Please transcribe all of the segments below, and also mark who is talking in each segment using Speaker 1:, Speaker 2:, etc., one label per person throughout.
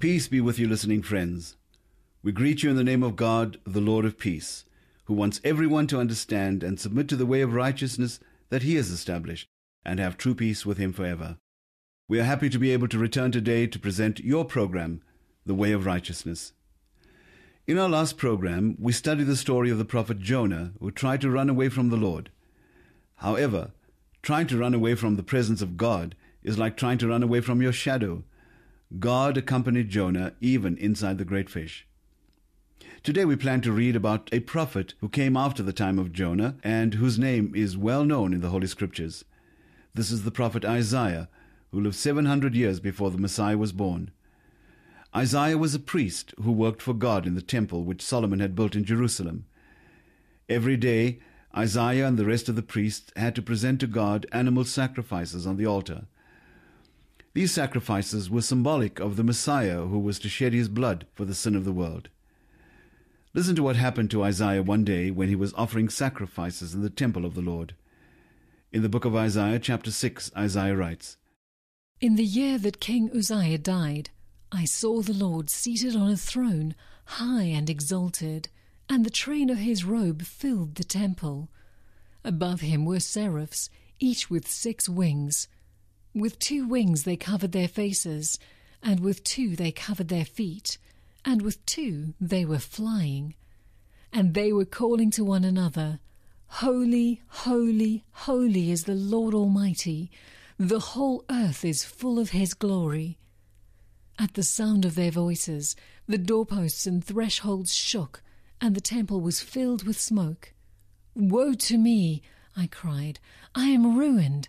Speaker 1: Peace be with you, listening friends. We greet you in the name of God, the Lord of peace, who wants everyone to understand and submit to the way of righteousness that he has established, and have true peace with him forever. We are happy to be able to return today to present your program, The Way of Righteousness. In our last program, we studied the story of the prophet Jonah, who tried to run away from the Lord. However, trying to run away from the presence of God is like trying to run away from your shadow. God accompanied Jonah even inside the great fish. Today we plan to read about a prophet who came after the time of Jonah and whose name is well known in the Holy Scriptures. This is the prophet Isaiah, who lived 700 years before the Messiah was born. Isaiah was a priest who worked for God in the temple which Solomon had built in Jerusalem. Every day, Isaiah and the rest of the priests had to present to God animal sacrifices on the altar. These sacrifices were symbolic of the Messiah who was to shed his blood for the sin of the world. Listen to what happened to Isaiah one day when he was offering sacrifices in the temple of the Lord. In the book of Isaiah, chapter 6, Isaiah writes
Speaker 2: In the year that King Uzziah died, I saw the Lord seated on a throne, high and exalted, and the train of his robe filled the temple. Above him were seraphs, each with six wings. With two wings they covered their faces, and with two they covered their feet, and with two they were flying. And they were calling to one another, Holy, holy, holy is the Lord Almighty. The whole earth is full of his glory. At the sound of their voices, the doorposts and thresholds shook, and the temple was filled with smoke. Woe to me, I cried, I am ruined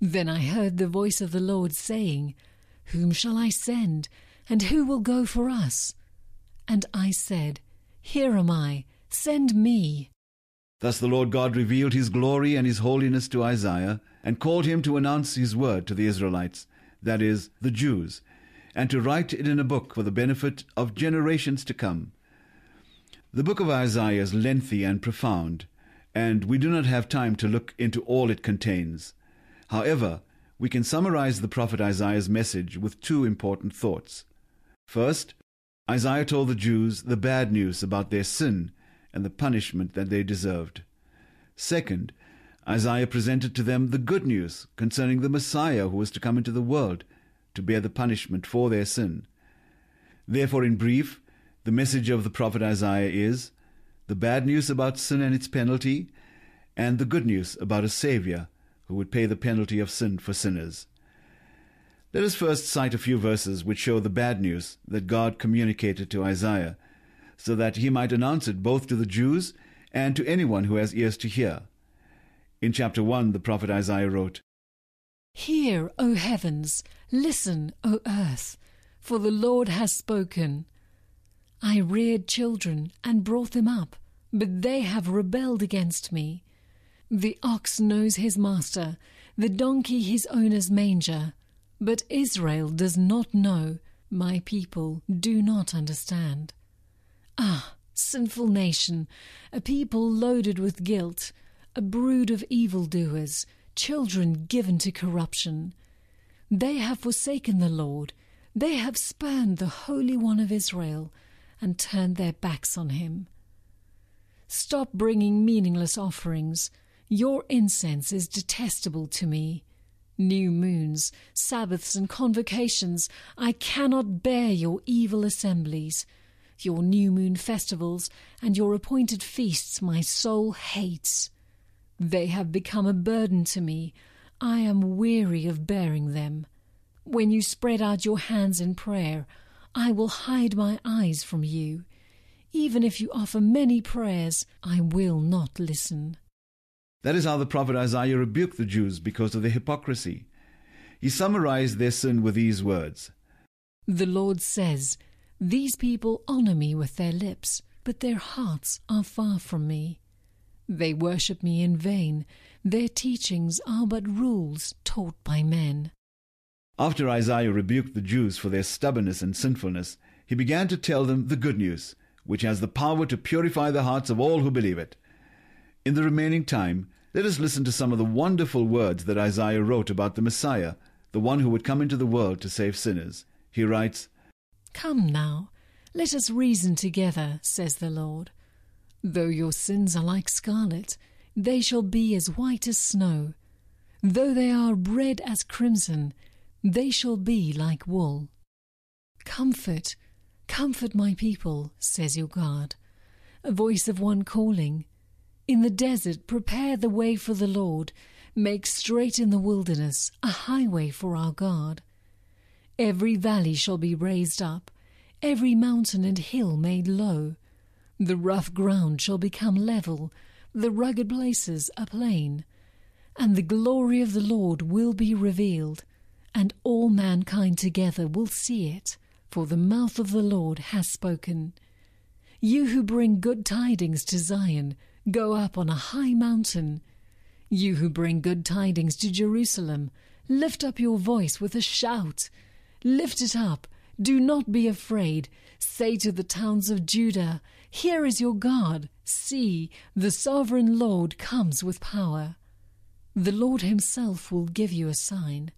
Speaker 2: Then I heard the voice of the Lord saying, Whom shall I send, and who will go for us? And I said, Here am I, send me.
Speaker 1: Thus the Lord God revealed his glory and his holiness to Isaiah, and called him to announce his word to the Israelites, that is, the Jews, and to write it in a book for the benefit of generations to come. The book of Isaiah is lengthy and profound, and we do not have time to look into all it contains. However, we can summarize the prophet Isaiah's message with two important thoughts. First, Isaiah told the Jews the bad news about their sin and the punishment that they deserved. Second, Isaiah presented to them the good news concerning the Messiah who was to come into the world to bear the punishment for their sin. Therefore, in brief, the message of the prophet Isaiah is the bad news about sin and its penalty, and the good news about a Savior who would pay the penalty of sin for sinners. Let us first cite a few verses which show the bad news that God communicated to Isaiah, so that he might announce it both to the Jews and to anyone who has ears to hear. In chapter 1, the prophet Isaiah wrote,
Speaker 2: Hear, O heavens, listen, O earth, for the Lord has spoken. I reared children and brought them up, but they have rebelled against me. The ox knows his master, the donkey his owner's manger. But Israel does not know, my people do not understand. Ah, sinful nation, a people loaded with guilt, a brood of evildoers, children given to corruption. They have forsaken the Lord, they have spurned the Holy One of Israel, and turned their backs on him. Stop bringing meaningless offerings. Your incense is detestable to me. New moons, Sabbaths, and convocations, I cannot bear your evil assemblies. Your new moon festivals and your appointed feasts my soul hates. They have become a burden to me. I am weary of bearing them. When you spread out your hands in prayer, I will hide my eyes from you. Even if you offer many prayers, I will not listen.
Speaker 1: That is how the prophet Isaiah rebuked the Jews because of their hypocrisy. He summarized their sin with these words
Speaker 2: The Lord says, These people honor me with their lips, but their hearts are far from me. They worship me in vain. Their teachings are but rules taught by men.
Speaker 1: After Isaiah rebuked the Jews for their stubbornness and sinfulness, he began to tell them the good news, which has the power to purify the hearts of all who believe it. In the remaining time, let us listen to some of the wonderful words that Isaiah wrote about the Messiah, the one who would come into the world to save sinners. He writes,
Speaker 2: Come now, let us reason together, says the Lord. Though your sins are like scarlet, they shall be as white as snow. Though they are red as crimson, they shall be like wool. Comfort, comfort my people, says your God. A voice of one calling. In the desert, prepare the way for the Lord. Make straight in the wilderness a highway for our God. Every valley shall be raised up, every mountain and hill made low. The rough ground shall become level, the rugged places a plain. And the glory of the Lord will be revealed, and all mankind together will see it, for the mouth of the Lord has spoken. You who bring good tidings to Zion, go up on a high mountain. You who bring good tidings to Jerusalem, lift up your voice with a shout. Lift it up, do not be afraid. Say to the towns of Judah, Here is your God. See, the sovereign Lord comes with power. The Lord himself will give you a sign.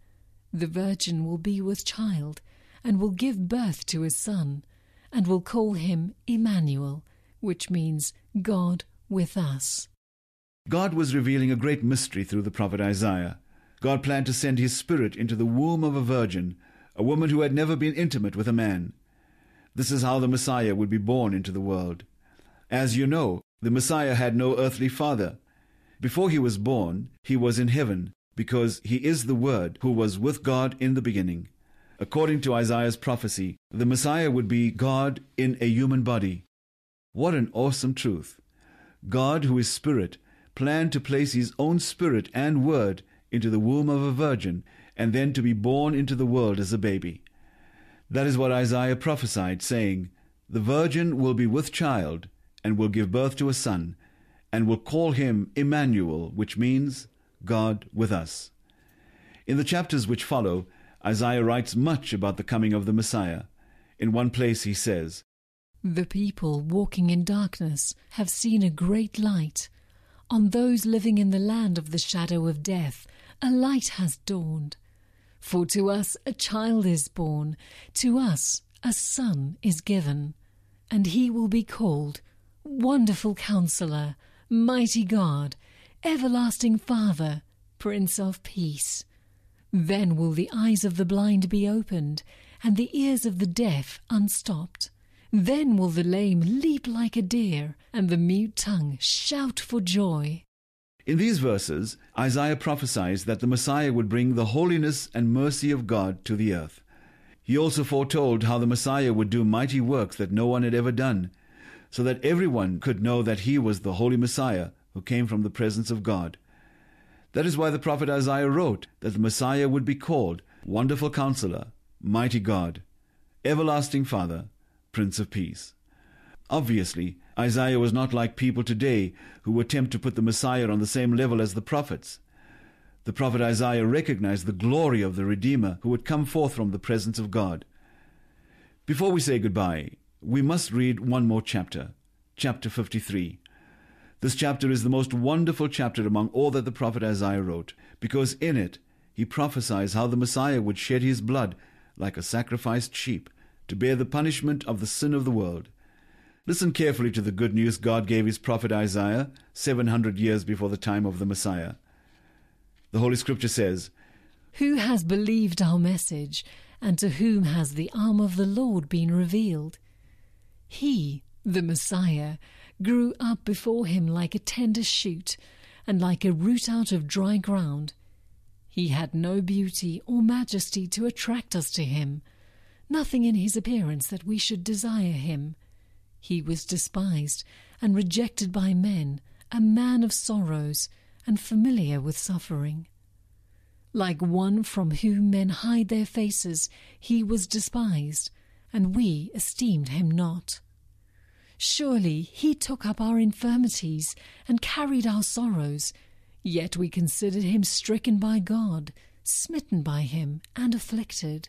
Speaker 2: The virgin will be with child, and will give birth to a son, and will call him Emmanuel, which means God with us.
Speaker 1: God was revealing a great mystery through the prophet Isaiah. God planned to send his spirit into the womb of a virgin, a woman who had never been intimate with a man. This is how the Messiah would be born into the world. As you know, the Messiah had no earthly father. Before he was born, he was in heaven, because he is the Word who was with God in the beginning. According to Isaiah's prophecy, the Messiah would be God in a human body. What an awesome truth! God, who is Spirit, planned to place his own Spirit and Word into the womb of a virgin and then to be born into the world as a baby. That is what Isaiah prophesied, saying, The virgin will be with child and will give birth to a son, and will call him Emmanuel, which means God with us. In the chapters which follow, Isaiah writes much about the coming of the Messiah. In one place he says,
Speaker 2: The people walking in darkness have seen a great light. On those living in the land of the shadow of death, a light has dawned. For to us a child is born, to us a son is given, and he will be called Wonderful Counselor, Mighty God, Everlasting Father, Prince of Peace. Then will the eyes of the blind be opened, and the ears of the deaf unstopped. Then will the lame leap like a deer, and the mute tongue shout for joy.
Speaker 1: In these verses, Isaiah prophesies that the Messiah would bring the holiness and mercy of God to the earth. He also foretold how the Messiah would do mighty works that no one had ever done, so that everyone could know that he was the holy Messiah who came from the presence of God. That is why the prophet Isaiah wrote that the Messiah would be called Wonderful Counselor, Mighty God, Everlasting Father, Prince of Peace. Obviously, Isaiah was not like people today who attempt to put the Messiah on the same level as the prophets. The prophet Isaiah recognized the glory of the Redeemer who would come forth from the presence of God. Before we say goodbye, we must read one more chapter, chapter 53. This chapter is the most wonderful chapter among all that the prophet Isaiah wrote, because in it he prophesies how the Messiah would shed his blood like a sacrificed sheep to bear the punishment of the sin of the world. Listen carefully to the good news God gave his prophet Isaiah 700 years before the time of the Messiah. The Holy Scripture says,
Speaker 2: Who has believed our message, and to whom has the arm of the Lord been revealed? He, the Messiah, grew up before him like a tender shoot, and like a root out of dry ground. He had no beauty or majesty to attract us to him, nothing in his appearance that we should desire him. He was despised and rejected by men, a man of sorrows, and familiar with suffering. Like one from whom men hide their faces, he was despised, and we esteemed him not. Surely he took up our infirmities and carried our sorrows, yet we considered him stricken by God, smitten by him, and afflicted.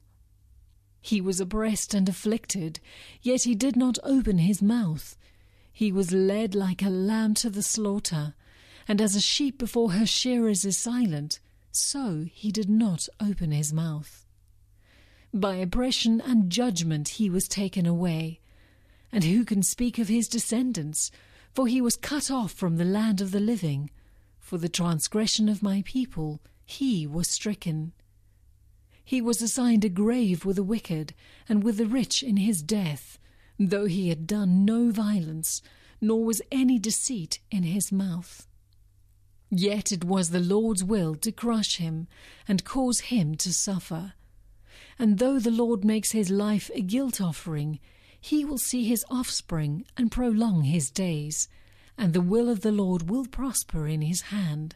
Speaker 2: He was oppressed and afflicted, yet he did not open his mouth. He was led like a lamb to the slaughter, and as a sheep before her shearers is silent, so he did not open his mouth. By oppression and judgment he was taken away. And who can speak of his descendants? For he was cut off from the land of the living. For the transgression of my people he was stricken. He was assigned a grave with the wicked, and with the rich in his death, though he had done no violence, nor was any deceit in his mouth. Yet it was the Lord's will to crush him, and cause him to suffer. And though the Lord makes his life a guilt offering, he will see his offspring and prolong his days, and the will of the Lord will prosper in his hand.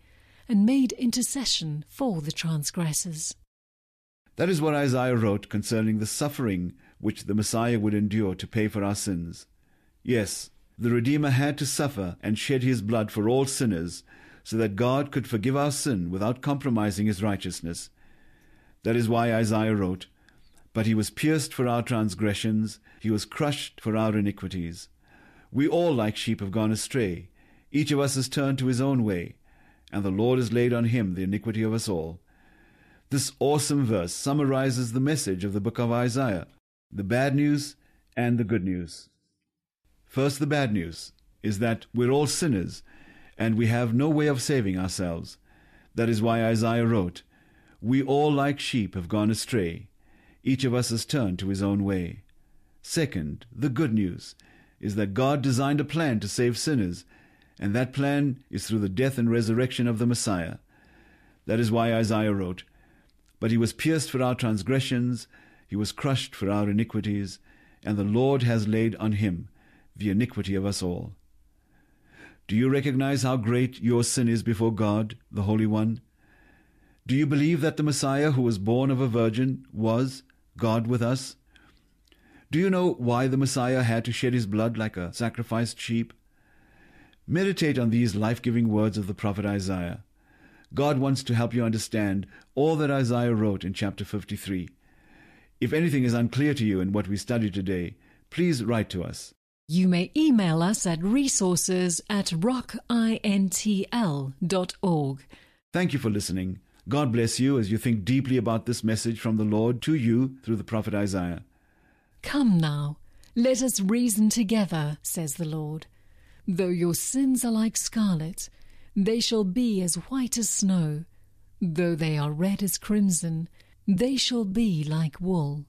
Speaker 2: and made intercession for the transgressors.
Speaker 1: That is what Isaiah wrote concerning the suffering which the Messiah would endure to pay for our sins. Yes, the Redeemer had to suffer and shed his blood for all sinners, so that God could forgive our sin without compromising his righteousness. That is why Isaiah wrote, but he was pierced for our transgressions, he was crushed for our iniquities. We all, like sheep, have gone astray. Each of us has turned to his own way, and the Lord has laid on him the iniquity of us all. This awesome verse summarizes the message of the book of Isaiah the bad news and the good news. First, the bad news is that we're all sinners and we have no way of saving ourselves. That is why Isaiah wrote, We all, like sheep, have gone astray. Each of us has turned to his own way. Second, the good news is that God designed a plan to save sinners, and that plan is through the death and resurrection of the Messiah. That is why Isaiah wrote, But he was pierced for our transgressions, he was crushed for our iniquities, and the Lord has laid on him the iniquity of us all. Do you recognize how great your sin is before God, the Holy One? Do you believe that the Messiah who was born of a virgin was God with us? Do you know why the Messiah had to shed his blood like a sacrificed sheep? Meditate on these life giving words of the prophet Isaiah. God wants to help you understand all that Isaiah wrote in chapter 53. If anything is unclear to you in what we studied today, please write to us.
Speaker 2: You may email us at resources at rockintl.org.
Speaker 1: Thank you for listening. God bless you as you think deeply about this message from the Lord to you through the prophet Isaiah.
Speaker 2: Come now, let us reason together, says the Lord. Though your sins are like scarlet, they shall be as white as snow. Though they are red as crimson, they shall be like wool.